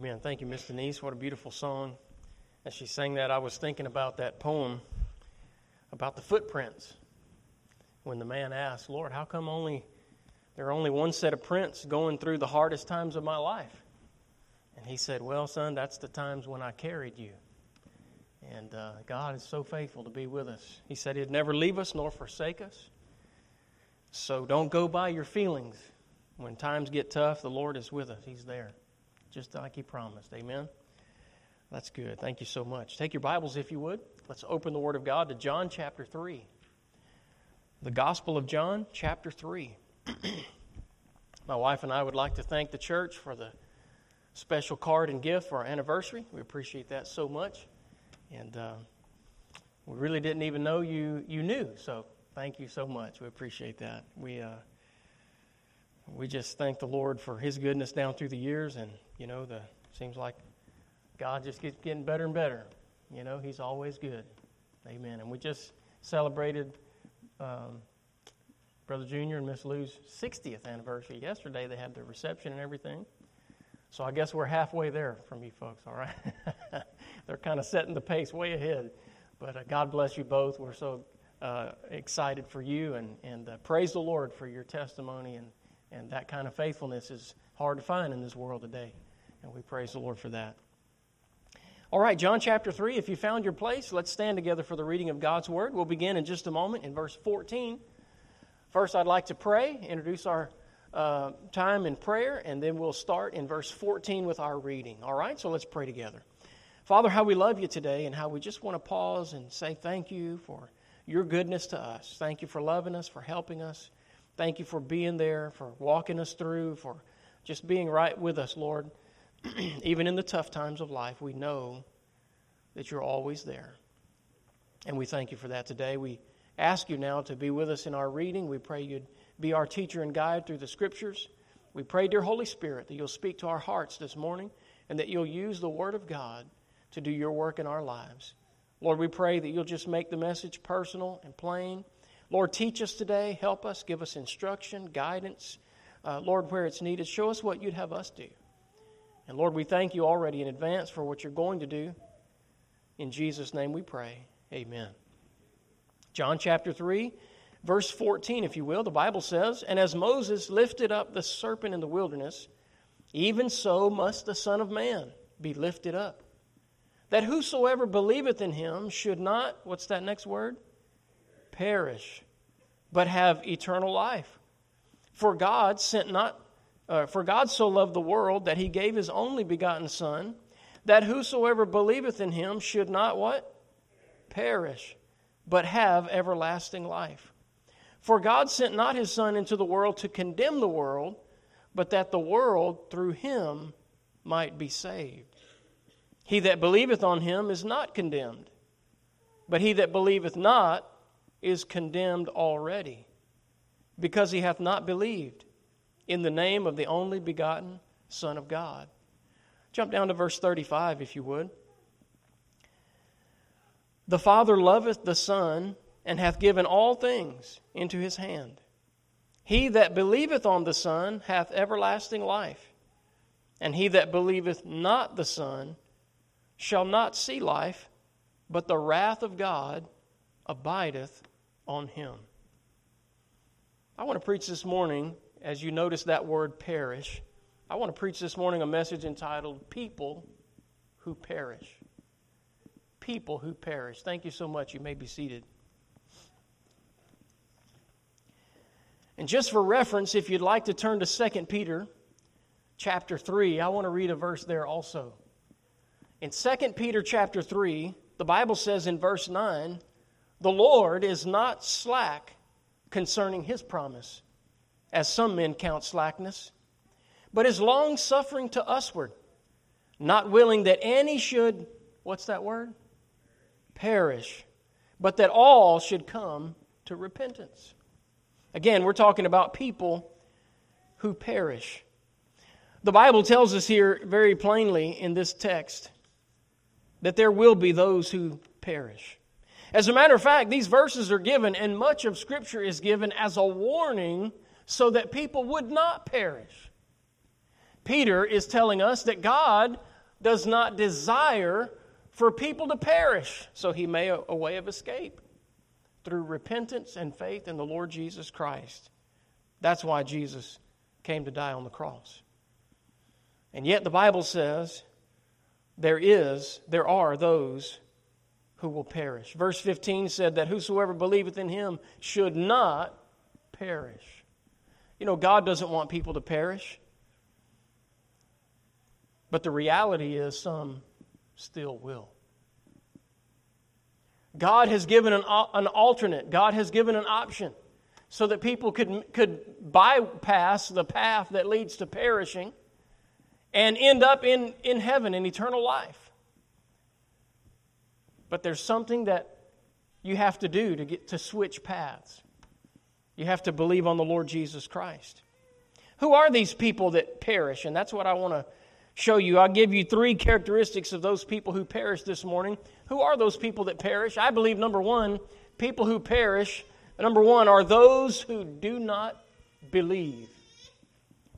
Amen. Thank you, Miss Denise. What a beautiful song. As she sang that, I was thinking about that poem about the footprints. When the man asked, Lord, how come only there are only one set of prints going through the hardest times of my life? And he said, Well, son, that's the times when I carried you. And uh, God is so faithful to be with us. He said He'd never leave us nor forsake us. So don't go by your feelings. When times get tough, the Lord is with us. He's there, just like He promised. Amen. That's good. Thank you so much. Take your Bibles, if you would. Let's open the Word of God to John chapter 3. The Gospel of John, chapter 3. My wife and I would like to thank the church for the special card and gift for our anniversary. We appreciate that so much. And uh, we really didn't even know you, you knew. So thank you so much. We appreciate that. We, uh, we just thank the Lord for His goodness down through the years. And, you know, the seems like God just keeps getting better and better. You know, He's always good. Amen. And we just celebrated um, Brother Junior and Miss Lou's 60th anniversary. Yesterday they had their reception and everything. So I guess we're halfway there from you folks, all right? They're kind of setting the pace way ahead. But uh, God bless you both. We're so uh, excited for you and, and uh, praise the Lord for your testimony. And, and that kind of faithfulness is hard to find in this world today. And we praise the Lord for that. All right, John chapter 3. If you found your place, let's stand together for the reading of God's Word. We'll begin in just a moment in verse 14. First, I'd like to pray, introduce our uh, time in prayer, and then we'll start in verse 14 with our reading. All right, so let's pray together. Father, how we love you today, and how we just want to pause and say thank you for your goodness to us. Thank you for loving us, for helping us. Thank you for being there, for walking us through, for just being right with us, Lord. Even in the tough times of life, we know that you're always there. And we thank you for that today. We ask you now to be with us in our reading. We pray you'd be our teacher and guide through the scriptures. We pray, dear Holy Spirit, that you'll speak to our hearts this morning and that you'll use the Word of God to do your work in our lives. Lord, we pray that you'll just make the message personal and plain. Lord, teach us today, help us, give us instruction, guidance. Uh, Lord, where it's needed, show us what you'd have us do. And Lord, we thank you already in advance for what you're going to do. In Jesus' name we pray. Amen. John chapter 3, verse 14, if you will, the Bible says, And as Moses lifted up the serpent in the wilderness, even so must the Son of Man be lifted up, that whosoever believeth in him should not, what's that next word? Perish, but have eternal life. For God sent not, uh, for God so loved the world that he gave his only begotten Son, that whosoever believeth in him should not what? Perish, but have everlasting life. For God sent not his Son into the world to condemn the world, but that the world through him might be saved. He that believeth on him is not condemned, but he that believeth not is condemned already, because he hath not believed in the name of the only begotten Son of God. Jump down to verse 35, if you would. The Father loveth the Son and hath given all things into his hand. He that believeth on the Son hath everlasting life, and he that believeth not the Son shall not see life, but the wrath of God abideth on him. I want to preach this morning, as you notice that word perish, I want to preach this morning a message entitled People Who Perish people who perish. Thank you so much. You may be seated. And just for reference, if you'd like to turn to 2 Peter chapter 3, I want to read a verse there also. In 2 Peter chapter 3, the Bible says in verse 9, The Lord is not slack concerning his promise, as some men count slackness, but is long suffering to usward, not willing that any should, what's that word? perish, but that all should come to repentance. Again, we're talking about people who perish. The Bible tells us here very plainly in this text that there will be those who perish. As a matter of fact, these verses are given, and much of Scripture is given as a warning so that people would not perish. Peter is telling us that God does not desire for people to perish, so he made a, way of escape through repentance and faith in the Lord Jesus Christ. That's why Jesus came to die on the cross. And yet the Bible says there is, there are those who will perish. Verse 15 said that whosoever believeth in him should not perish. You know, God doesn't want people to perish. But the reality is, some still will. God has given an, an alternate, God has given an option so that people could, could bypass the path that leads to perishing and end up in, in heaven in eternal life. But there's something that you have to do to get to switch paths. You have to believe on the Lord Jesus Christ. Who are these people that perish? And that's what I want to show you. I'll give you three characteristics of those people who perish this morning. Who are those people that perish? I believe, number one, people who perish, number one, are those who do not believe.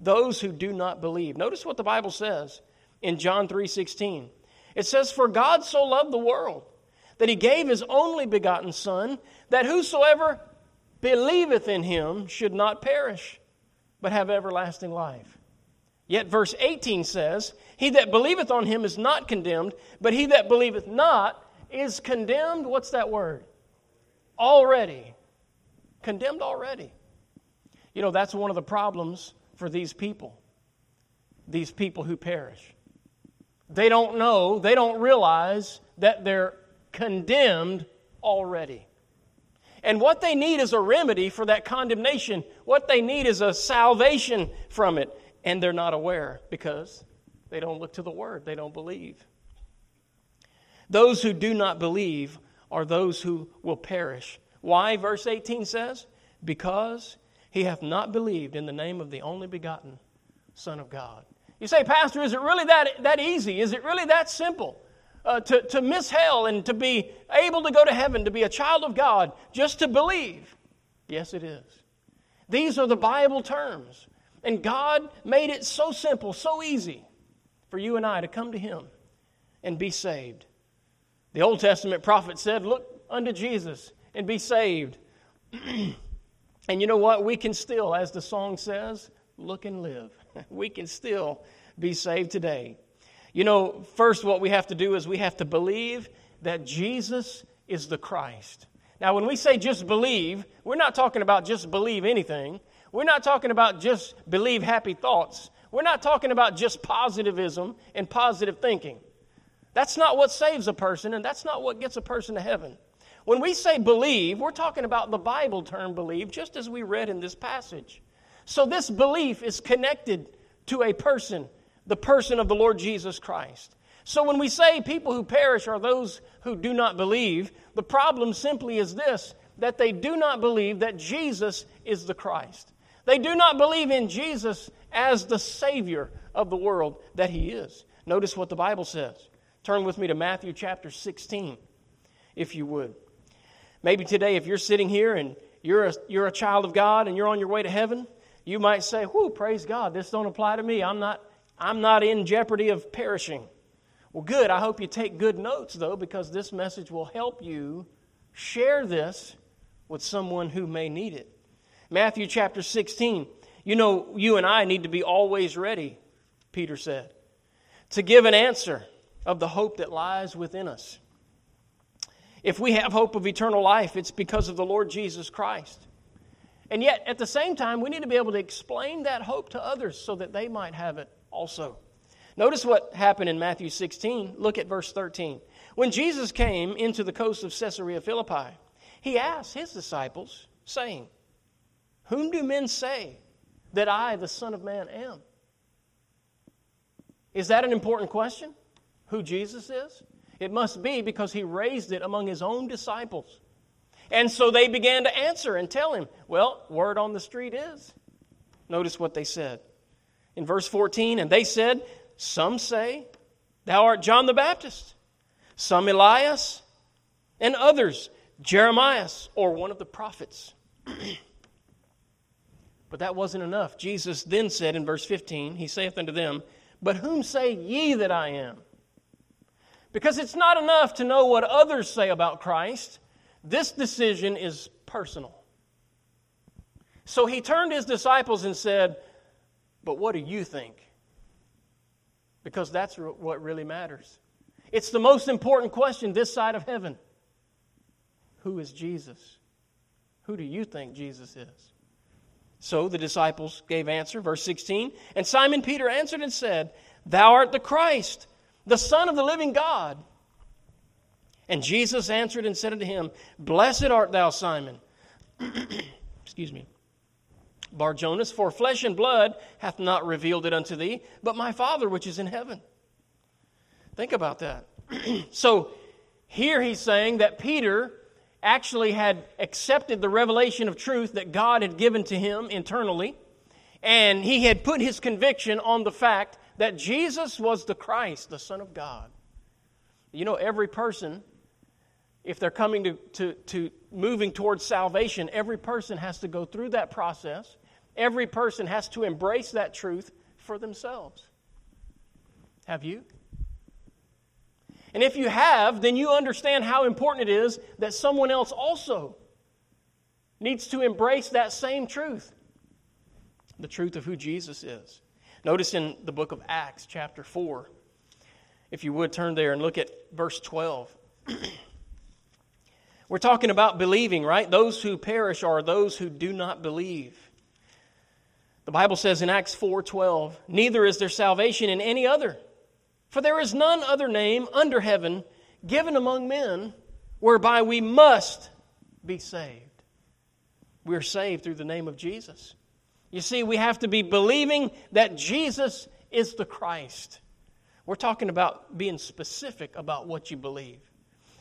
Those who do not believe. Notice what the Bible says in John 3:16. It says, For God so loved the world that he gave his only begotten Son, that whosoever believeth in him should not perish, but have everlasting life. Yet verse 18 says, He that believeth on him is not condemned, but he that believeth not is condemned. What's that word? Already. Condemned already. You know, that's one of the problems for these people, these people who perish. They don't know, they don't realize that they're condemned already. And what they need is a remedy for that condemnation. What they need is a salvation from it and they're not aware because they don't look to the Word, they don't believe. Those who do not believe are those who will perish. Why, verse 18 says? Because he hath not believed in the name of the only begotten Son of God. You say, Pastor, is it really that, that easy? Is it really that simple? Uh, to, to miss hell and to be able to go to heaven, to be a child of God, just to believe? Yes, it is. These are the Bible terms. And God made it so simple, so easy for you and I to come to Him and be saved. The Old Testament prophet said, Look unto Jesus and be saved. and you know what? We can still, as the song says, look and live. we can still be saved today. You know, first, what we have to do is we have to believe that Jesus is the Christ. Now, when we say just believe, we're not talking about just believe anything. We're not talking about just believe happy thoughts. We're not talking about just positivism and positive thinking. That's not what saves a person, and that's not what gets a person to heaven. When we say believe, we're talking about the Bible term believe, just as we read in this passage. So, this belief is connected to a person, the person of the Lord Jesus Christ. So, when we say people who perish are those who do not believe, the problem simply is this that they do not believe that Jesus is the Christ. They do not believe in Jesus as the Savior of the world that He is. Notice what the Bible says. Turn with me to Matthew chapter 16, if you would. Maybe today, if you're sitting here and you're a, you're a child of God and you're on your way to heaven, you might say, Whoo, praise God, this don't apply to me. I'm not, I'm not in jeopardy of perishing. Well, good. I hope you take good notes, though, because this message will help you share this with someone who may need it. Matthew chapter 16. You know, you and I need to be always ready, Peter said, to give an answer of the hope that lies within us. If we have hope of eternal life, it's because of the Lord Jesus Christ. And yet, at the same time, we need to be able to explain that hope to others so that they might have it also. Notice what happened in Matthew 16. Look at verse 13. When Jesus came into the coast of Caesarea Philippi, he asked his disciples, saying, whom do men say that I, the Son of Man, am? Is that an important question? Who Jesus is? It must be because he raised it among his own disciples. And so they began to answer and tell him, Well, word on the street is. Notice what they said. In verse 14, and they said, Some say, Thou art John the Baptist, some Elias, and others, Jeremiah, or one of the prophets. But that wasn't enough. Jesus then said in verse 15, He saith unto them, But whom say ye that I am? Because it's not enough to know what others say about Christ, this decision is personal. So he turned his disciples and said, But what do you think? Because that's what really matters. It's the most important question this side of heaven Who is Jesus? Who do you think Jesus is? So the disciples gave answer, verse 16. And Simon Peter answered and said, Thou art the Christ, the Son of the living God. And Jesus answered and said unto him, Blessed art thou, Simon. Excuse me. Bar Jonas, for flesh and blood hath not revealed it unto thee, but my Father which is in heaven. Think about that. so here he's saying that Peter actually had accepted the revelation of truth that God had given to him internally, and he had put his conviction on the fact that Jesus was the Christ, the Son of God. You know, every person, if they're coming to, to, to moving towards salvation, every person has to go through that process. Every person has to embrace that truth for themselves. Have you? And if you have, then you understand how important it is that someone else also needs to embrace that same truth the truth of who Jesus is. Notice in the book of Acts, chapter 4, if you would turn there and look at verse 12. We're talking about believing, right? Those who perish are those who do not believe. The Bible says in Acts 4:12, "Neither is there salvation in any other, for there is none other name under heaven given among men whereby we must be saved. We're saved through the name of Jesus. You see, we have to be believing that Jesus is the Christ. We're talking about being specific about what you believe.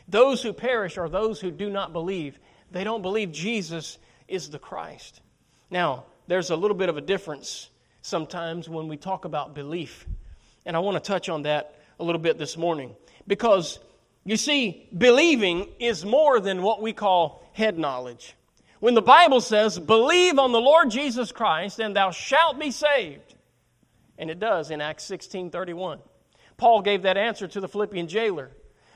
Those who perish are those who do not believe. They don't believe Jesus is the Christ. Now, there's a little bit of a difference sometimes when we talk about belief and I want to touch on that a little bit this morning. Because, you see, believing is more than what we call head knowledge. When the Bible says, believe on the Lord Jesus Christ and thou shalt be saved. And it does in Acts 16 31. Paul gave that answer to the Philippian jailer.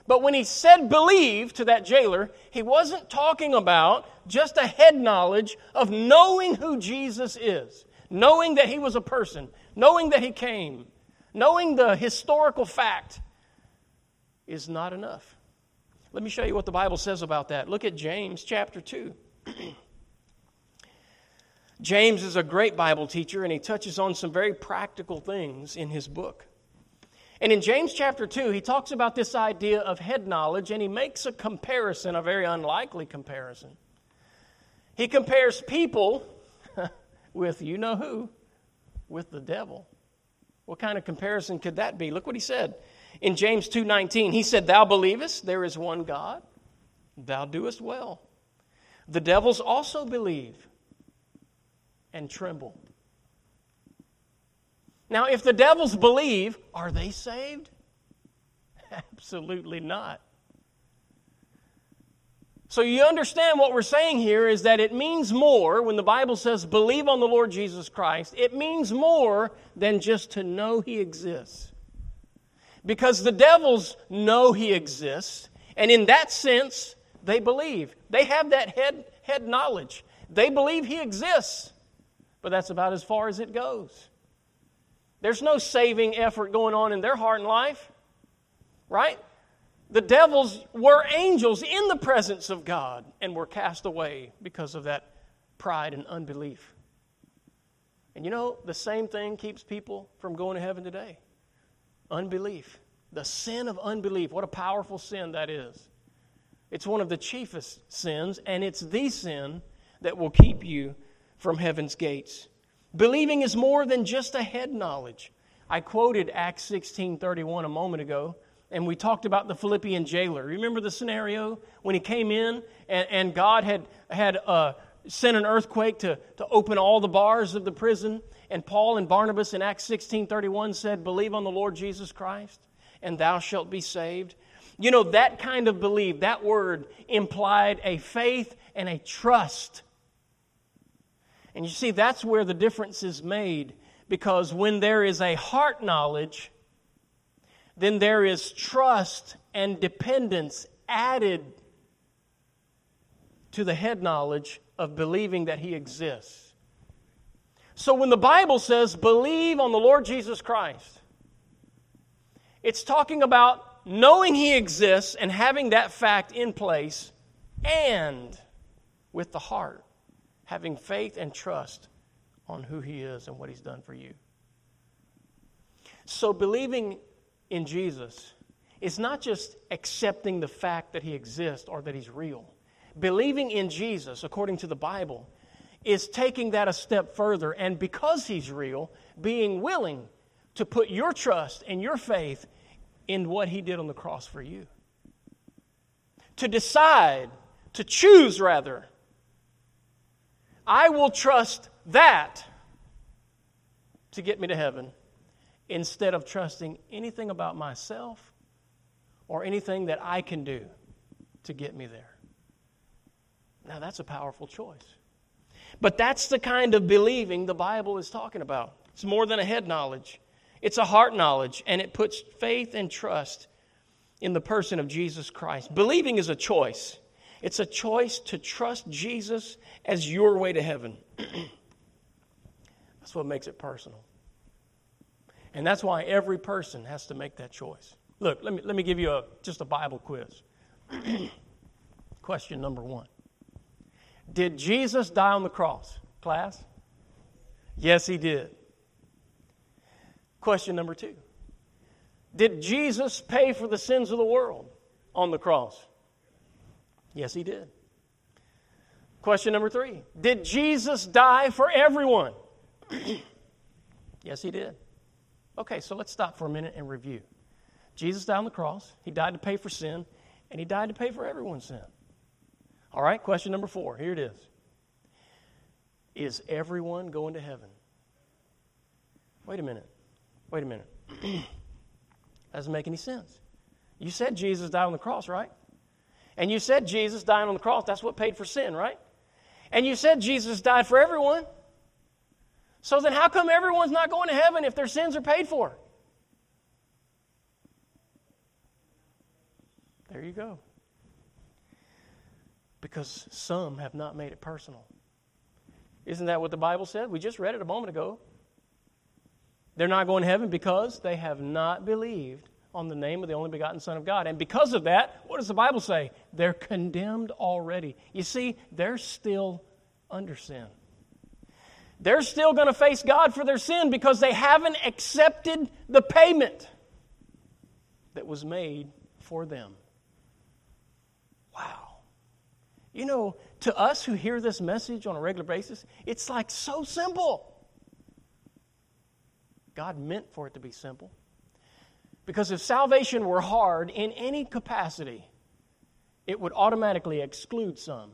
But when he said believe to that jailer, he wasn't talking about just a head knowledge of knowing who Jesus is, knowing that he was a person, knowing that he came, Knowing the historical fact is not enough. Let me show you what the Bible says about that. Look at James chapter 2. James is a great Bible teacher, and he touches on some very practical things in his book. And in James chapter 2, he talks about this idea of head knowledge, and he makes a comparison, a very unlikely comparison. He compares people with you know who, with the devil. What kind of comparison could that be? Look what he said. In James 2:19, he said, "Thou believest there is one God, thou doest well. The devils also believe and tremble." Now, if the devils believe, are they saved? Absolutely not. So you understand what we're saying here is that it means more when the Bible says believe on the Lord Jesus Christ. It means more than just to know he exists. Because the devils know he exists, and in that sense, they believe. They have that head, head knowledge. They believe he exists, but that's about as far as it goes. There's no saving effort going on in their heart and life, right? The devils were angels in the presence of God and were cast away because of that pride and unbelief. And you know, the same thing keeps people from going to heaven today unbelief. The sin of unbelief. What a powerful sin that is. It's one of the chiefest sins, and it's the sin that will keep you from heaven's gates. Believing is more than just a head knowledge. I quoted Acts 16:31 a moment ago and we talked about the Philippian jailer. Remember the scenario when he came in and, and God had, had uh, sent an earthquake to, to open all the bars of the prison? And Paul and Barnabas in Acts 16:31 said, "Believe on the Lord Jesus Christ, and thou shalt be saved." You know, that kind of belief, that word implied a faith and a trust. And you see, that's where the difference is made because when there is a heart knowledge, then there is trust and dependence added to the head knowledge of believing that He exists. So when the Bible says, believe on the Lord Jesus Christ, it's talking about knowing He exists and having that fact in place, and with the heart, having faith and trust on who He is and what He's done for you. So believing in Jesus is not just accepting the fact that He exists or that He's real. Believing in Jesus, according to the Bible, is taking that a step further, and because He's real, being willing to put your trust and your faith in what He did on the cross for you. To decide, to choose rather, I will trust that to get me to heaven instead of trusting anything about myself or anything that I can do to get me there. Now, that's a powerful choice. But that's the kind of believing the Bible is talking about. It's more than a head knowledge, it's a heart knowledge, and it puts faith and trust in the person of Jesus Christ. Believing is a choice, it's a choice to trust Jesus as your way to heaven. that's what makes it personal. And that's why every person has to make that choice. Look, let me, let me give you a, just a Bible quiz. Question number one Did Jesus die on the cross? Class? Yes, he did. Question number two Did Jesus pay for the sins of the world on the cross? Yes, he did. Question number three Did Jesus die for everyone? yes, he did. Okay, so let's stop for a minute and review. Jesus died on the cross, he died to pay for sin, and he died to pay for everyone's sin. All right, question number four. Here it is Is everyone going to heaven? Wait a minute. Wait a minute. Doesn't make any sense. You said Jesus died on the cross, right? And you said Jesus dying on the cross, that's what paid for sin, right? And you said Jesus died for everyone. So then, how come everyone's not going to heaven if their sins are paid for? There you go. Because some have not made it personal. Isn't that what the Bible said? We just read it a moment ago. They're not going to heaven because they have not believed on the name of the only begotten Son of God. And because of that, what does the Bible say? They're condemned already. You see, they're still under sin they're still going to face God for their sin because they haven't accepted the payment that was made for them. Wow. You know, to us who hear this message on a regular basis, it's like so simple. God meant for it to be simple. Because if salvation were hard in any capacity, it would automatically exclude some.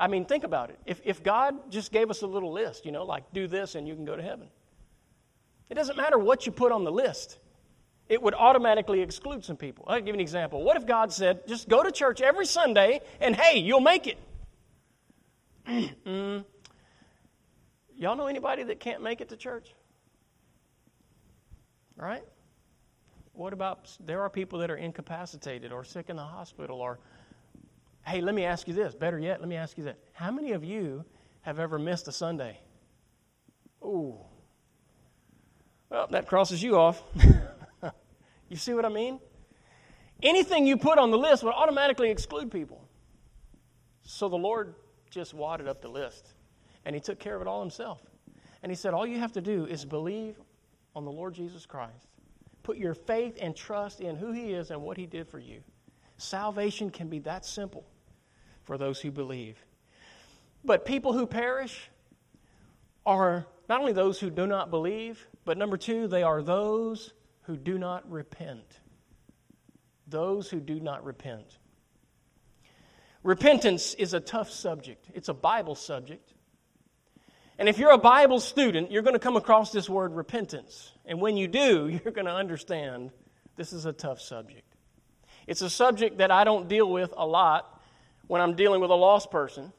I mean, think about it. If, if God just gave us a little list, you know, like do this and you can go to heaven, it doesn't matter what you put on the list, it would automatically exclude some people. I'll give you an example. What if God said, just go to church every Sunday and hey, you'll make it? mm. Y'all know anybody that can't make it to church? Right? What about there are people that are incapacitated or sick in the hospital or Hey, let me ask you this. Better yet, let me ask you that. How many of you have ever missed a Sunday? Ooh. Well, that crosses you off. you see what I mean? Anything you put on the list would automatically exclude people. So the Lord just wadded up the list and He took care of it all Himself. And He said, All you have to do is believe on the Lord Jesus Christ. Put your faith and trust in who He is and what He did for you. Salvation can be that simple for those who believe. But people who perish are not only those who do not believe, but number two, they are those who do not repent. Those who do not repent. Repentance is a tough subject, it's a Bible subject. And if you're a Bible student, you're going to come across this word repentance. And when you do, you're going to understand this is a tough subject. It's a subject that I don't deal with a lot when I'm dealing with a lost person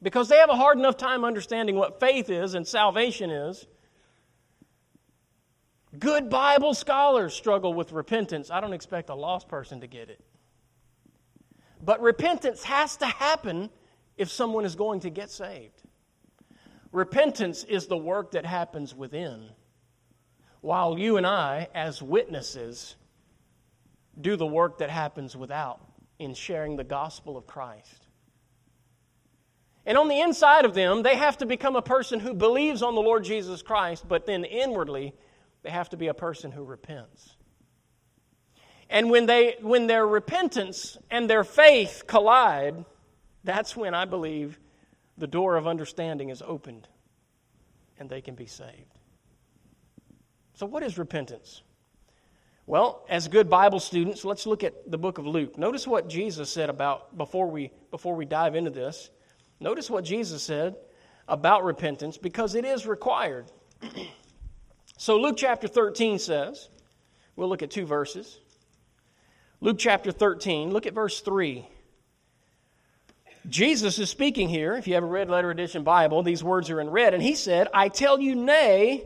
because they have a hard enough time understanding what faith is and salvation is. Good Bible scholars struggle with repentance. I don't expect a lost person to get it. But repentance has to happen if someone is going to get saved. Repentance is the work that happens within, while you and I, as witnesses, do the work that happens without in sharing the gospel of Christ. And on the inside of them, they have to become a person who believes on the Lord Jesus Christ, but then inwardly, they have to be a person who repents. And when, they, when their repentance and their faith collide, that's when I believe the door of understanding is opened and they can be saved. So, what is repentance? Well, as good Bible students, let's look at the book of Luke. Notice what Jesus said about before we before we dive into this. Notice what Jesus said about repentance because it is required. so Luke chapter 13 says, we'll look at two verses. Luke chapter 13, look at verse 3. Jesus is speaking here. If you have a red letter edition Bible, these words are in red. And he said, I tell you, nay,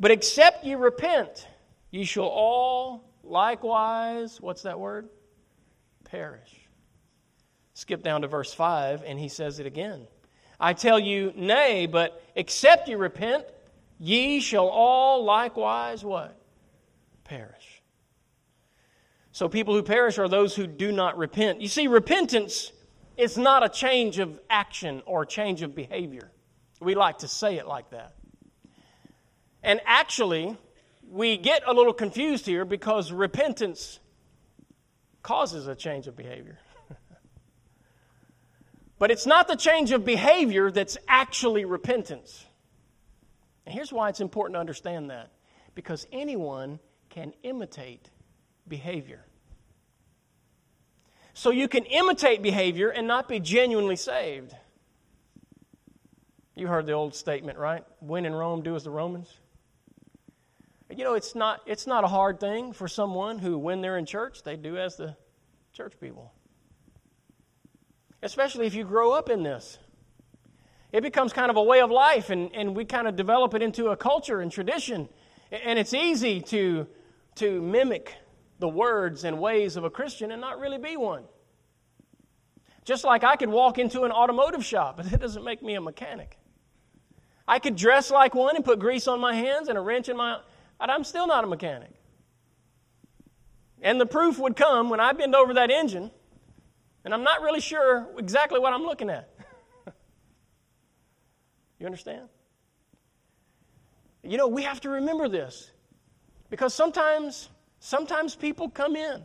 but except ye repent, ye shall all likewise, what's that word? Perish. Skip down to verse 5, and he says it again. I tell you, nay, but except ye repent, ye shall all likewise what? Perish. So people who perish are those who do not repent. You see, repentance is not a change of action or a change of behavior. We like to say it like that. And actually, we get a little confused here because repentance causes a change of behavior. but it's not the change of behavior that's actually repentance. And here's why it's important to understand that because anyone can imitate behavior. So you can imitate behavior and not be genuinely saved. You heard the old statement, right? When in Rome, do as the Romans. You know, it's not, it's not a hard thing for someone who, when they're in church, they do as the church people. Especially if you grow up in this. It becomes kind of a way of life, and, and we kind of develop it into a culture and tradition. And it's easy to, to mimic the words and ways of a Christian and not really be one. Just like I could walk into an automotive shop, but that doesn't make me a mechanic. I could dress like one and put grease on my hands and a wrench in my but I'm still not a mechanic. And the proof would come when I bend over that engine and I'm not really sure exactly what I'm looking at. you understand? You know, we have to remember this because sometimes sometimes people come in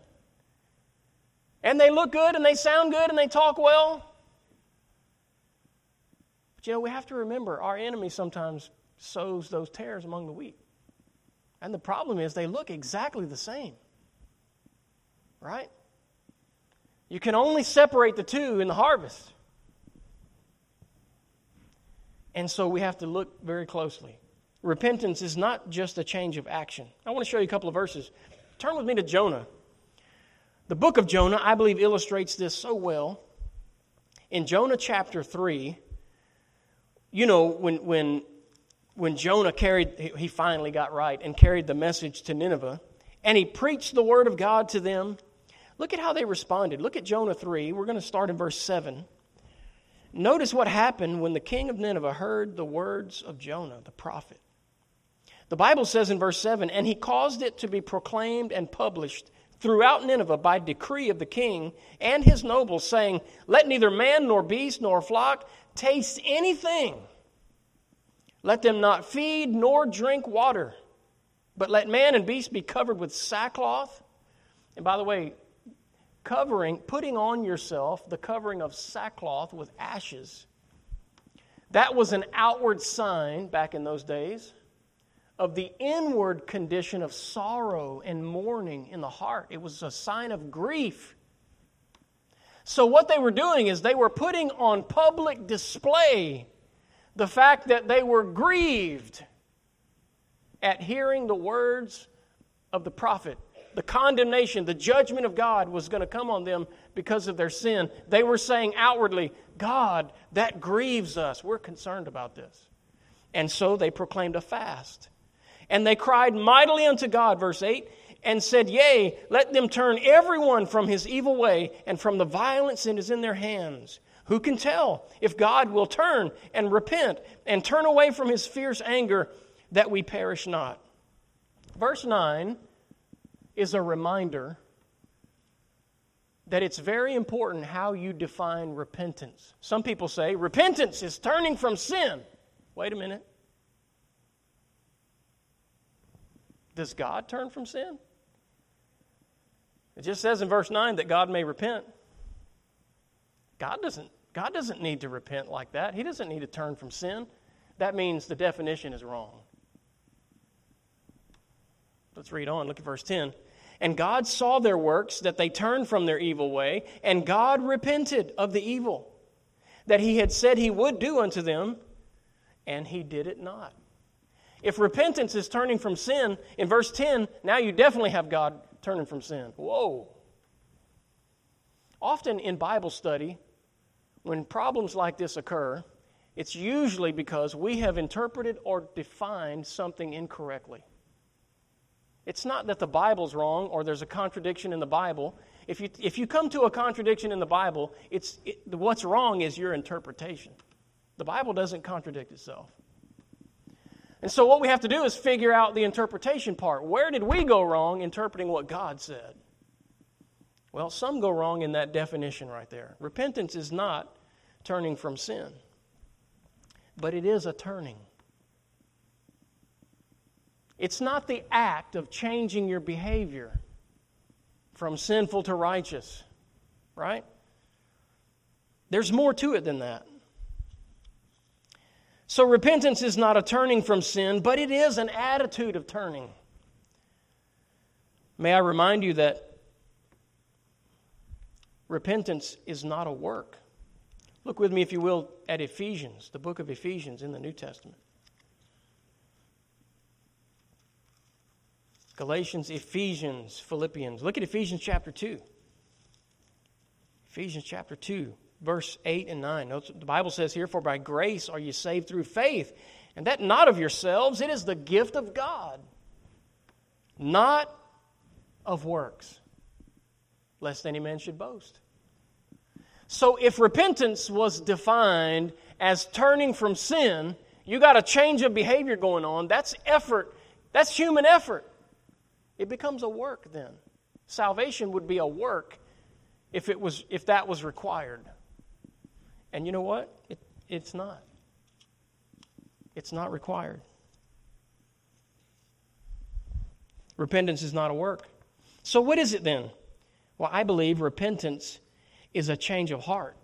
and they look good and they sound good and they talk well. But you know, we have to remember our enemy sometimes sows those tares among the wheat. And the problem is they look exactly the same. Right? You can only separate the two in the harvest. And so we have to look very closely. Repentance is not just a change of action. I want to show you a couple of verses. Turn with me to Jonah. The book of Jonah, I believe, illustrates this so well. In Jonah chapter 3, you know, when, when when Jonah carried, he finally got right and carried the message to Nineveh, and he preached the word of God to them. Look at how they responded. Look at Jonah 3. We're going to start in verse 7. Notice what happened when the king of Nineveh heard the words of Jonah, the prophet. The Bible says in verse 7 And he caused it to be proclaimed and published throughout Nineveh by decree of the king and his nobles, saying, Let neither man nor beast nor flock taste anything let them not feed nor drink water, but let man and beast be covered with sackcloth. And by the way, covering, putting on yourself the covering of sackcloth with ashes, that was an outward sign back in those days of the inward condition of sorrow and mourning in the heart. It was a sign of grief. So, what they were doing is they were putting on public display the fact that they were grieved at hearing the words of the prophet. The condemnation, the judgment of God was going to come on them because of their sin. They were saying outwardly, God, that grieves us. We're concerned about this. And so they proclaimed a fast. And they cried mightily unto God, verse 8, and said, Yea, let them turn everyone from his evil way and from the violence that is in their hands. Who can tell if God will turn and repent and turn away from his fierce anger that we perish not? Verse 9 is a reminder that it's very important how you define repentance. Some people say repentance is turning from sin. Wait a minute. Does God turn from sin? It just says in verse 9 that God may repent. God doesn't, God doesn't need to repent like that. He doesn't need to turn from sin. That means the definition is wrong. Let's read on. Look at verse 10. And God saw their works, that they turned from their evil way, and God repented of the evil that he had said he would do unto them, and he did it not. If repentance is turning from sin, in verse 10, now you definitely have God turning from sin. Whoa. Often in Bible study, when problems like this occur, it's usually because we have interpreted or defined something incorrectly. It's not that the Bible's wrong or there's a contradiction in the Bible. If you, if you come to a contradiction in the Bible, it's, it, what's wrong is your interpretation. The Bible doesn't contradict itself. And so, what we have to do is figure out the interpretation part. Where did we go wrong interpreting what God said? Well, some go wrong in that definition right there. Repentance is not turning from sin, but it is a turning. It's not the act of changing your behavior from sinful to righteous, right? There's more to it than that. So, repentance is not a turning from sin, but it is an attitude of turning. May I remind you that repentance is not a work. Look with me, if you will, at Ephesians, the book of Ephesians in the New Testament. Galatians, Ephesians, Philippians. Look at Ephesians chapter 2. Ephesians chapter 2 verse 8 and 9. Notice the Bible says here, For by grace are you saved through faith, and that not of yourselves, it is the gift of God, not of works, lest any man should boast. So if repentance was defined as turning from sin, you got a change of behavior going on. That's effort. That's human effort. It becomes a work then. Salvation would be a work if, it was, if that was required. And you know what? It, it's not. It's not required. Repentance is not a work. So, what is it then? Well, I believe repentance is a change of heart.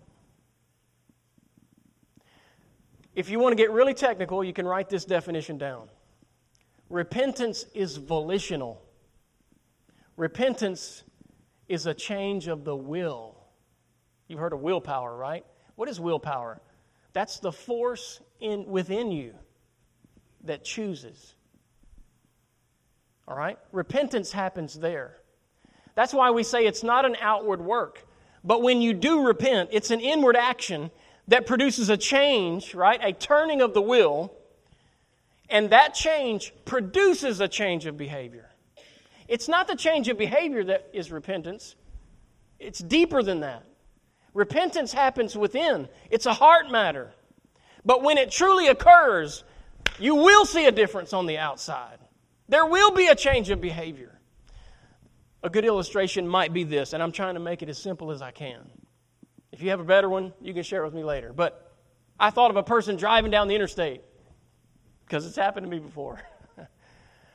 If you want to get really technical, you can write this definition down. Repentance is volitional. Repentance is a change of the will. You've heard of willpower, right? What is willpower? That's the force in, within you that chooses. All right? Repentance happens there. That's why we say it's not an outward work. But when you do repent, it's an inward action that produces a change, right? A turning of the will. And that change produces a change of behavior. It's not the change of behavior that is repentance, it's deeper than that. Repentance happens within, it's a heart matter. But when it truly occurs, you will see a difference on the outside. There will be a change of behavior. A good illustration might be this, and I'm trying to make it as simple as I can. If you have a better one, you can share it with me later. But I thought of a person driving down the interstate because it's happened to me before.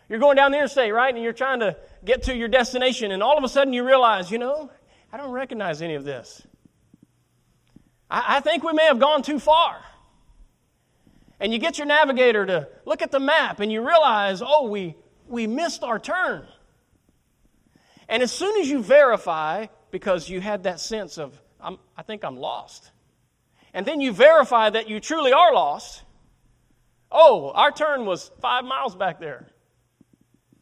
you're going down the interstate, right? And you're trying to get to your destination, and all of a sudden you realize, you know, I don't recognize any of this. I, I think we may have gone too far. And you get your navigator to look at the map and you realize, oh, we, we missed our turn. And as soon as you verify, because you had that sense of, i think I'm lost, and then you verify that you truly are lost, oh, our turn was five miles back there.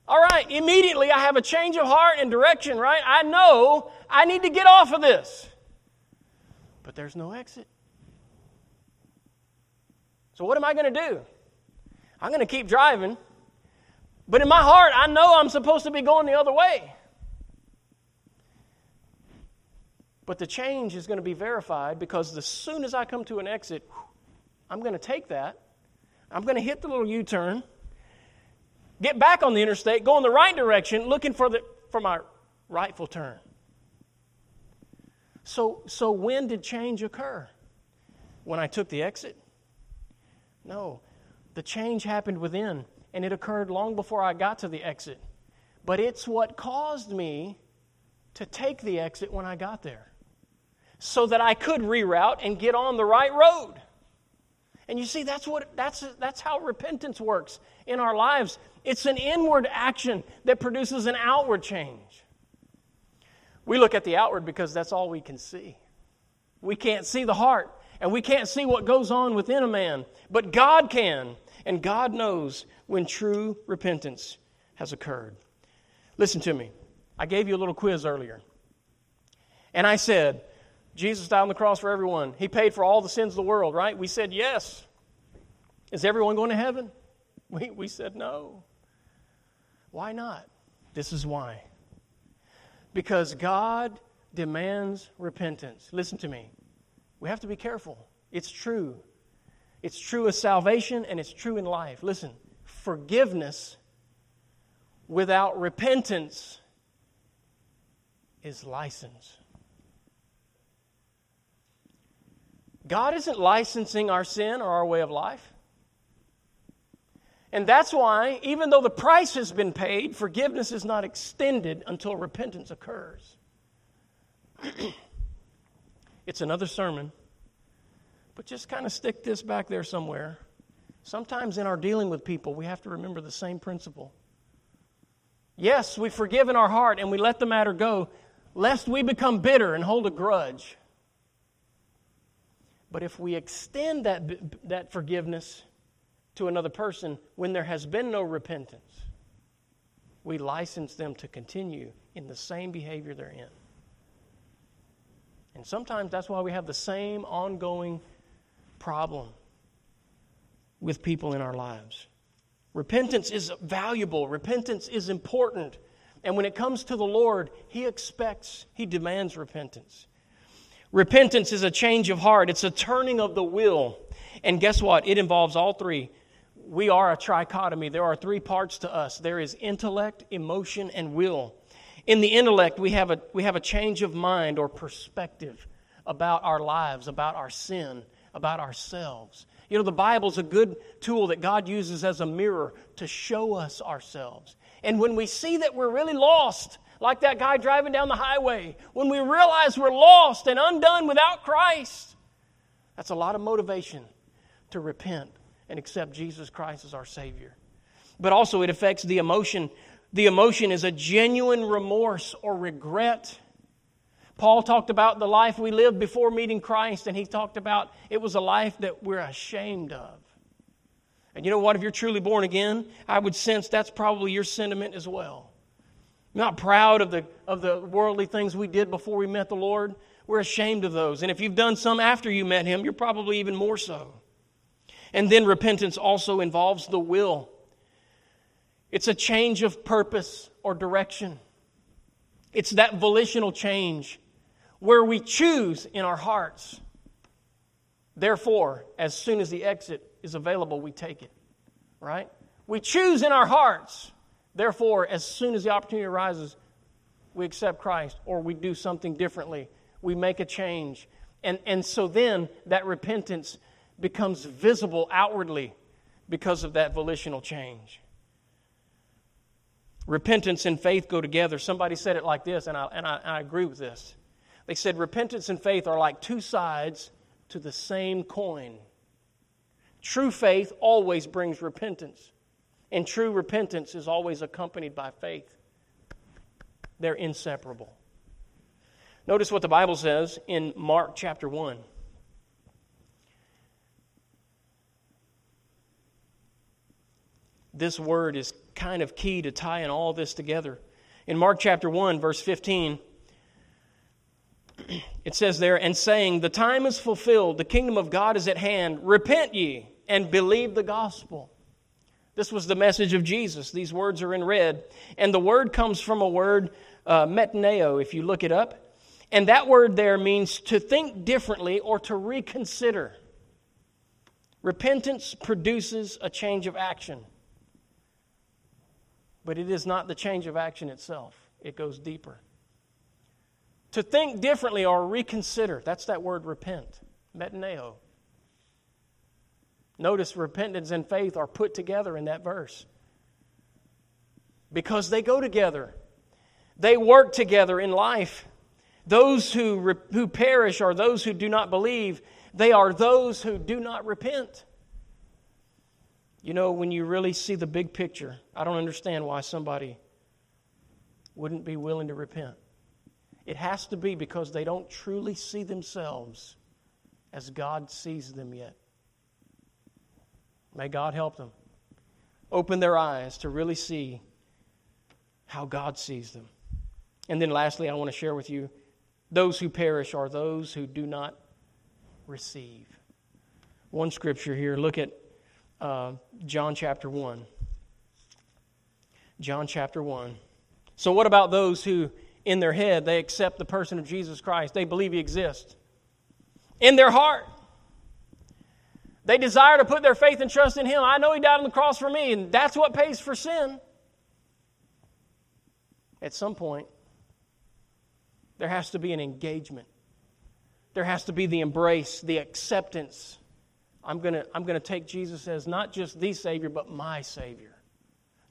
All right, immediately I have a change of heart and direction, right? I know I need to get off of this but there's no exit. So, what am I going to do? I'm going to keep driving, But in my heart, I know I'm supposed to be going the other way. But the change is going to be verified because as soon as I come to an exit, I'm going to take that. I'm going to hit the little U turn, get back on the interstate, go in the right direction, looking for, the, for my rightful turn. So, so when did change occur? When I took the exit? No. The change happened within, and it occurred long before I got to the exit. But it's what caused me to take the exit when I got there so that I could reroute and get on the right road. And you see, that's, what, that's, that's how repentance works in our lives. It's an inward action that produces an outward change. We look at the outward because that's all we can see. We can't see the heart, and we can't see what goes on within a man, but God can, and God knows when true repentance has occurred. Listen to me. I gave you a little quiz earlier. And I said, Jesus died on the cross for everyone. He paid for all the sins of the world, right? We said yes. Is everyone going to heaven? We, we said no. Why not? This is why. Because God demands repentance. Listen to me. We have to be careful. It's true. It's true of salvation and it's true in life. Listen, forgiveness without repentance is license. God isn't licensing our sin or our way of life. And that's why, even though the price has been paid, forgiveness is not extended until repentance occurs. it's another sermon, but just kind of stick this back there somewhere. Sometimes in our dealing with people, we have to remember the same principle. Yes, we forgive in our heart and we let the matter go, lest we become bitter and hold a grudge. But if we extend that, that forgiveness to another person when there has been no repentance, we license them to continue in the same behavior they're in. And sometimes that's why we have the same ongoing problem with people in our lives. Repentance is valuable, repentance is important. And when it comes to the Lord, He expects, He demands repentance. Repentance is a change of heart, it's a turning of the will. And guess what? It involves all three. We are a trichotomy. There are three parts to us there is intellect, emotion, and will. In the intellect, we have a, we have a change of mind or perspective about our lives, about our sin, about ourselves. You know, the Bible's a good tool that God uses as a mirror to show us ourselves. And when we see that we're really lost, like that guy driving down the highway, when we realize we're lost and undone without Christ, that's a lot of motivation to repent and accept Jesus Christ as our Savior. But also, it affects the emotion. The emotion is a genuine remorse or regret. Paul talked about the life we lived before meeting Christ, and he talked about it was a life that we're ashamed of. And you know what? If you're truly born again, I would sense that's probably your sentiment as well. Not proud of the, of the worldly things we did before we met the Lord. We're ashamed of those. And if you've done some after you met Him, you're probably even more so. And then repentance also involves the will, it's a change of purpose or direction. It's that volitional change where we choose in our hearts. Therefore, as soon as the exit is available, we take it. Right? We choose in our hearts. Therefore, as soon as the opportunity arises, we accept Christ or we do something differently. We make a change. And, and so then that repentance becomes visible outwardly because of that volitional change. Repentance and faith go together. Somebody said it like this, and I, and I, I agree with this. They said repentance and faith are like two sides to the same coin. True faith always brings repentance. And true repentance is always accompanied by faith. They're inseparable. Notice what the Bible says in Mark chapter 1. This word is kind of key to tying all this together. In Mark chapter 1, verse 15, it says there, and saying, The time is fulfilled, the kingdom of God is at hand. Repent ye and believe the gospel. This was the message of Jesus. These words are in red. And the word comes from a word, uh, metneo, if you look it up. And that word there means to think differently or to reconsider. Repentance produces a change of action. But it is not the change of action itself, it goes deeper. To think differently or reconsider, that's that word repent, metneo. Notice repentance and faith are put together in that verse because they go together. They work together in life. Those who, who perish are those who do not believe. They are those who do not repent. You know, when you really see the big picture, I don't understand why somebody wouldn't be willing to repent. It has to be because they don't truly see themselves as God sees them yet. May God help them. Open their eyes to really see how God sees them. And then lastly, I want to share with you those who perish are those who do not receive. One scripture here, look at uh, John chapter 1. John chapter 1. So, what about those who, in their head, they accept the person of Jesus Christ? They believe he exists. In their heart, they desire to put their faith and trust in Him. I know He died on the cross for me, and that's what pays for sin. At some point, there has to be an engagement. There has to be the embrace, the acceptance. I'm going to I'm going to take Jesus as not just the Savior, but my Savior.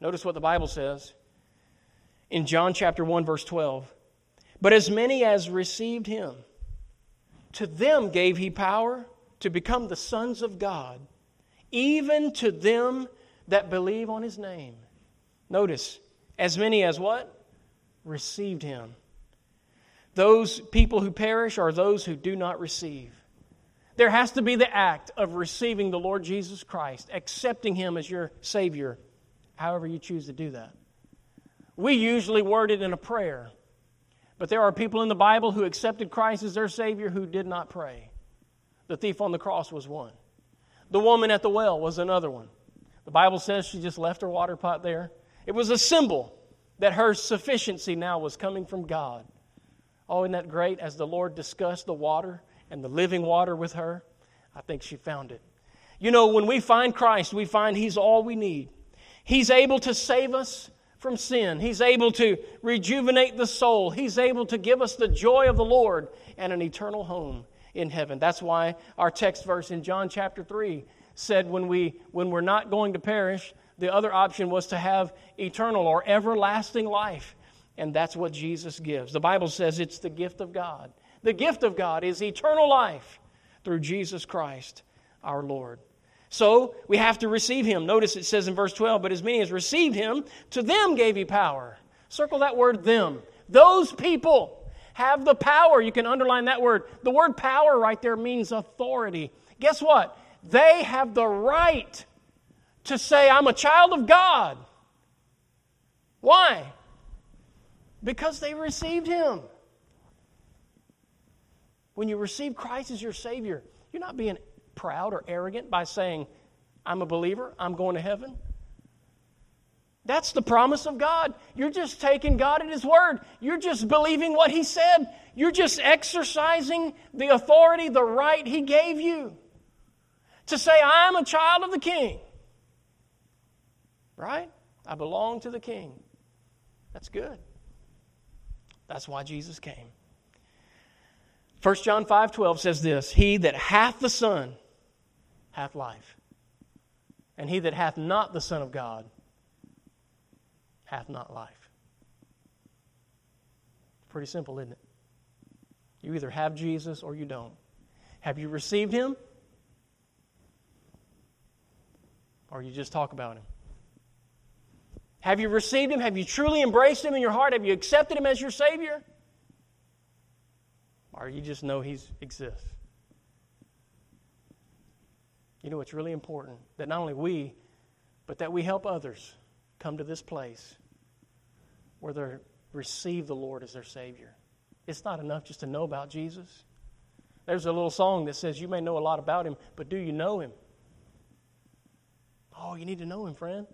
Notice what the Bible says in John chapter 1, verse 12. But as many as received Him, to them gave He power to become the sons of God, even to them that believe on his name. Notice, as many as what? Received him. Those people who perish are those who do not receive. There has to be the act of receiving the Lord Jesus Christ, accepting him as your Savior, however you choose to do that. We usually word it in a prayer, but there are people in the Bible who accepted Christ as their Savior who did not pray. The thief on the cross was one. The woman at the well was another one. The Bible says she just left her water pot there. It was a symbol that her sufficiency now was coming from God. Oh, isn't that great? As the Lord discussed the water and the living water with her, I think she found it. You know, when we find Christ, we find He's all we need. He's able to save us from sin. He's able to rejuvenate the soul. He's able to give us the joy of the Lord and an eternal home in heaven. That's why our text verse in John chapter 3 said when, we, when we're not going to perish, the other option was to have eternal or everlasting life. And that's what Jesus gives. The Bible says it's the gift of God. The gift of God is eternal life through Jesus Christ our Lord. So we have to receive him. Notice it says in verse 12, but as many as received him, to them gave he power. Circle that word them. Those people have the power. You can underline that word. The word power right there means authority. Guess what? They have the right to say, I'm a child of God. Why? Because they received Him. When you receive Christ as your Savior, you're not being proud or arrogant by saying, I'm a believer, I'm going to heaven. That's the promise of God. You're just taking God at His word. You're just believing what He said. You're just exercising the authority, the right He gave you to say, I'm a child of the King. Right? I belong to the King. That's good. That's why Jesus came. 1 John 5 12 says this He that hath the Son hath life, and he that hath not the Son of God hath not life. Pretty simple, isn't it? You either have Jesus or you don't. Have you received him? Or you just talk about him? Have you received him? Have you truly embraced him in your heart? Have you accepted him as your Savior? You just know he exists? You know, it's really important that not only we, but that we help others come to this place where they receive the Lord as their Savior. It's not enough just to know about Jesus. There's a little song that says, You may know a lot about Him, but do you know Him? Oh, you need to know Him, friend.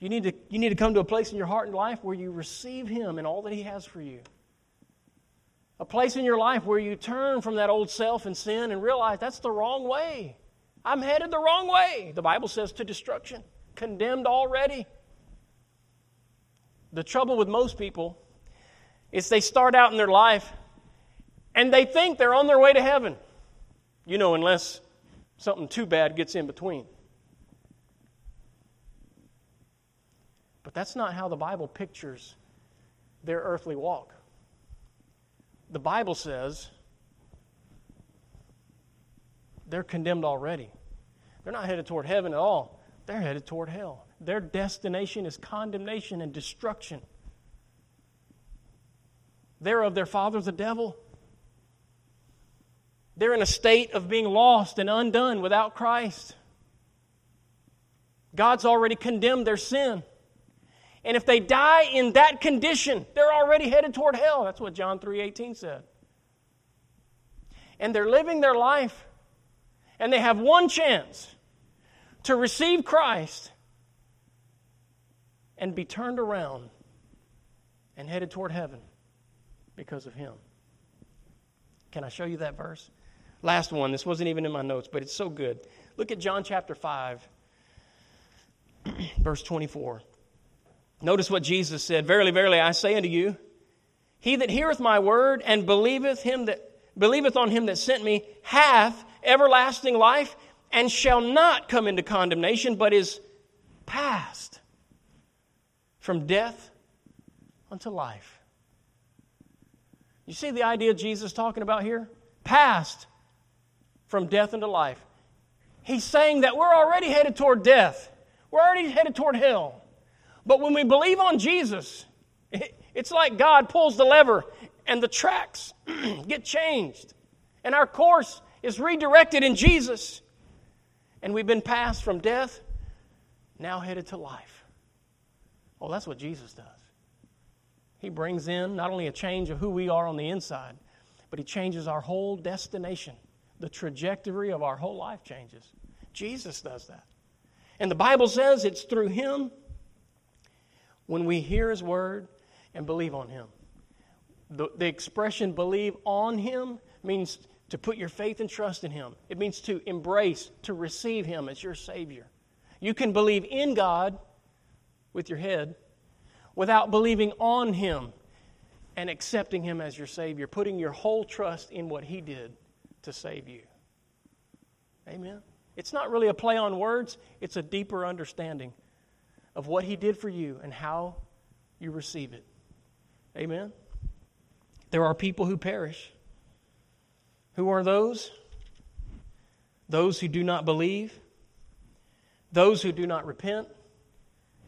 You need to, you need to come to a place in your heart and life where you receive Him and all that He has for you. A place in your life where you turn from that old self and sin and realize that's the wrong way. I'm headed the wrong way. The Bible says to destruction, condemned already. The trouble with most people is they start out in their life and they think they're on their way to heaven. You know, unless something too bad gets in between. But that's not how the Bible pictures their earthly walk. The Bible says they're condemned already. They're not headed toward heaven at all, they're headed toward hell. Their destination is condemnation and destruction. They're of their father, the devil. They're in a state of being lost and undone without Christ. God's already condemned their sin. And if they die in that condition, they're already headed toward hell. That's what John 3:18 said. And they're living their life and they have one chance to receive Christ and be turned around and headed toward heaven because of him. Can I show you that verse? Last one. This wasn't even in my notes, but it's so good. Look at John chapter 5, verse 24. Notice what Jesus said Verily, verily, I say unto you, he that heareth my word and believeth him that believeth on him that sent me hath everlasting life and shall not come into condemnation, but is passed from death unto life. You see the idea Jesus talking about here? Passed from death into life. He's saying that we're already headed toward death. We're already headed toward hell. But when we believe on Jesus, it's like God pulls the lever and the tracks get changed. And our course is redirected in Jesus. And we've been passed from death, now headed to life. Oh, that's what Jesus does. He brings in not only a change of who we are on the inside, but He changes our whole destination. The trajectory of our whole life changes. Jesus does that. And the Bible says it's through Him when we hear His word and believe on Him. The, the expression believe on Him means to put your faith and trust in Him. It means to embrace, to receive Him as your Savior. You can believe in God with your head without believing on Him and accepting Him as your Savior, putting your whole trust in what He did to save you. Amen. It's not really a play on words, it's a deeper understanding of what He did for you and how you receive it. Amen. There are people who perish. Who are those? Those who do not believe, those who do not repent,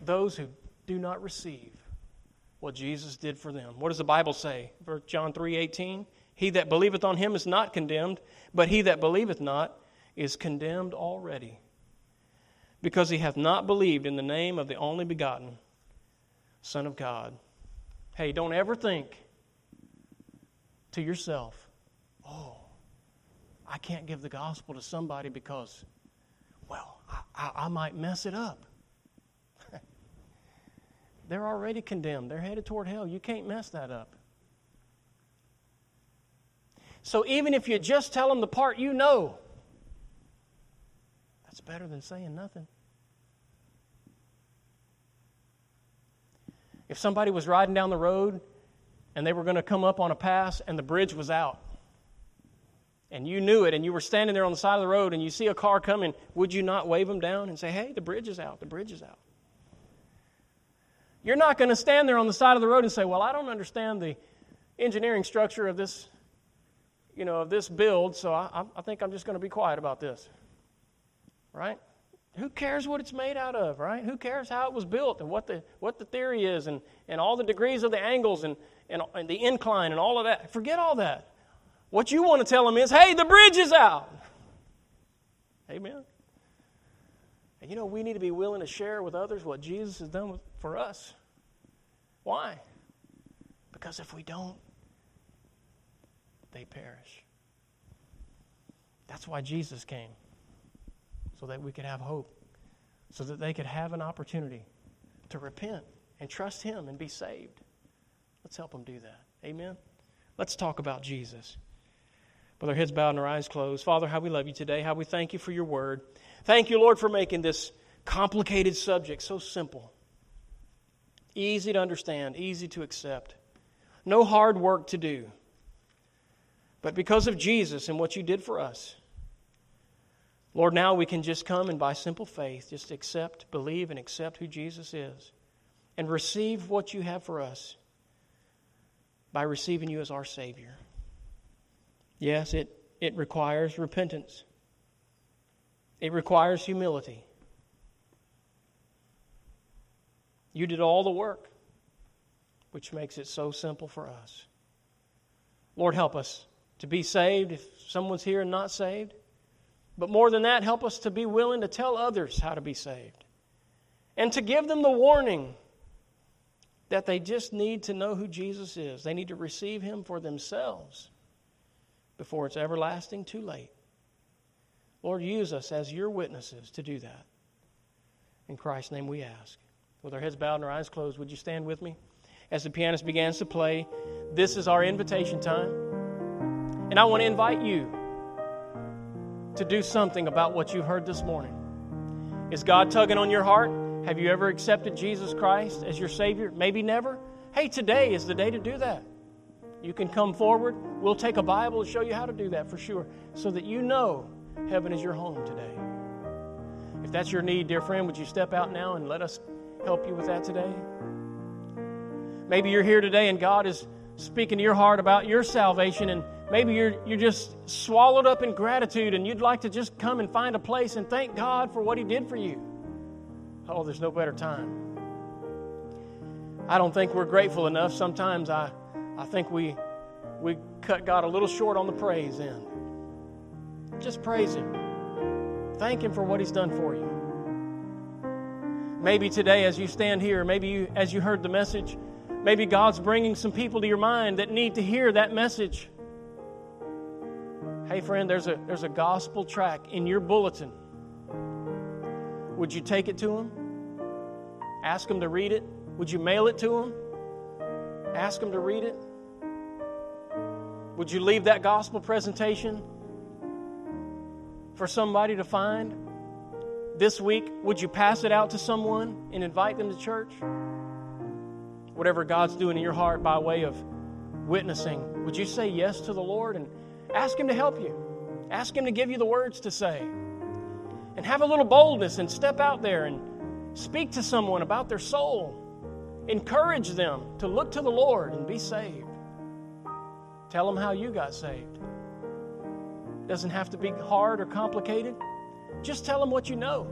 those who do not receive what Jesus did for them. What does the Bible say? John 3:18, he that believeth on him is not condemned, but he that believeth not is condemned already because he hath not believed in the name of the only begotten Son of God. Hey, don't ever think to yourself, oh, I can't give the gospel to somebody because, well, I, I, I might mess it up. They're already condemned. They're headed toward hell. You can't mess that up. So even if you just tell them the part you know, that's better than saying nothing. If somebody was riding down the road and they were going to come up on a pass and the bridge was out, and you knew it and you were standing there on the side of the road and you see a car coming, would you not wave them down and say, hey, the bridge is out, the bridge is out? You're not going to stand there on the side of the road and say, well, I don't understand the engineering structure of this, you know, of this build, so I, I think I'm just going to be quiet about this right? Who cares what it's made out of, right? Who cares how it was built and what the, what the theory is and, and all the degrees of the angles and, and, and the incline and all of that? Forget all that. What you want to tell them is, hey, the bridge is out. Amen. And you know, we need to be willing to share with others what Jesus has done with, for us. Why? Because if we don't, they perish. That's why Jesus came so that we could have hope, so that they could have an opportunity to repent and trust Him and be saved. Let's help them do that. Amen. Let's talk about Jesus. With our heads bowed and our eyes closed, Father, how we love you today, how we thank you for your word. Thank you, Lord, for making this complicated subject so simple, easy to understand, easy to accept. No hard work to do. But because of Jesus and what you did for us, Lord, now we can just come and by simple faith just accept, believe, and accept who Jesus is and receive what you have for us by receiving you as our Savior. Yes, it, it requires repentance, it requires humility. You did all the work, which makes it so simple for us. Lord, help us to be saved if someone's here and not saved. But more than that, help us to be willing to tell others how to be saved and to give them the warning that they just need to know who Jesus is. They need to receive him for themselves before it's everlasting too late. Lord, use us as your witnesses to do that. In Christ's name we ask. With our heads bowed and our eyes closed, would you stand with me? As the pianist begins to play, this is our invitation time. And I want to invite you to do something about what you heard this morning. Is God tugging on your heart? Have you ever accepted Jesus Christ as your Savior? Maybe never. Hey, today is the day to do that. You can come forward. We'll take a Bible and show you how to do that for sure so that you know heaven is your home today. If that's your need, dear friend, would you step out now and let us help you with that today? Maybe you're here today and God is speaking to your heart about your salvation and maybe you're, you're just swallowed up in gratitude and you'd like to just come and find a place and thank God for what He did for you. Oh, there's no better time. I don't think we're grateful enough. Sometimes I, I think we, we cut God a little short on the praise end. Just praise Him. Thank Him for what He's done for you. Maybe today, as you stand here, maybe you, as you heard the message, maybe God's bringing some people to your mind that need to hear that message. Hey, friend, there's a, there's a gospel track in your bulletin. Would you take it to them? Ask them to read it? Would you mail it to them? Ask them to read it? Would you leave that gospel presentation for somebody to find? This week, would you pass it out to someone and invite them to church? Whatever God's doing in your heart by way of witnessing, would you say yes to the Lord and ask Him to help you? Ask Him to give you the words to say. And have a little boldness and step out there and Speak to someone about their soul. Encourage them to look to the Lord and be saved. Tell them how you got saved. It doesn't have to be hard or complicated. Just tell them what you know.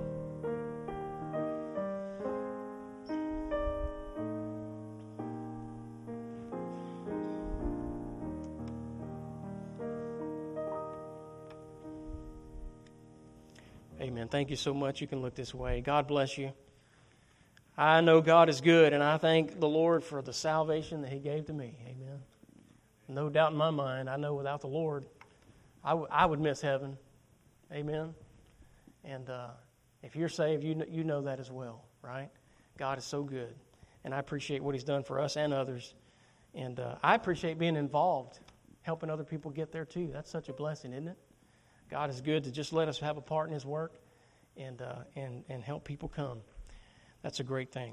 Thank you so much. You can look this way. God bless you. I know God is good, and I thank the Lord for the salvation that He gave to me. Amen. No doubt in my mind, I know without the Lord, I, w- I would miss heaven. Amen. And uh, if you're saved, you, you know that as well, right? God is so good. And I appreciate what He's done for us and others. And uh, I appreciate being involved, helping other people get there too. That's such a blessing, isn't it? God is good to just let us have a part in His work and, uh, and, and help people come. That's a great thing.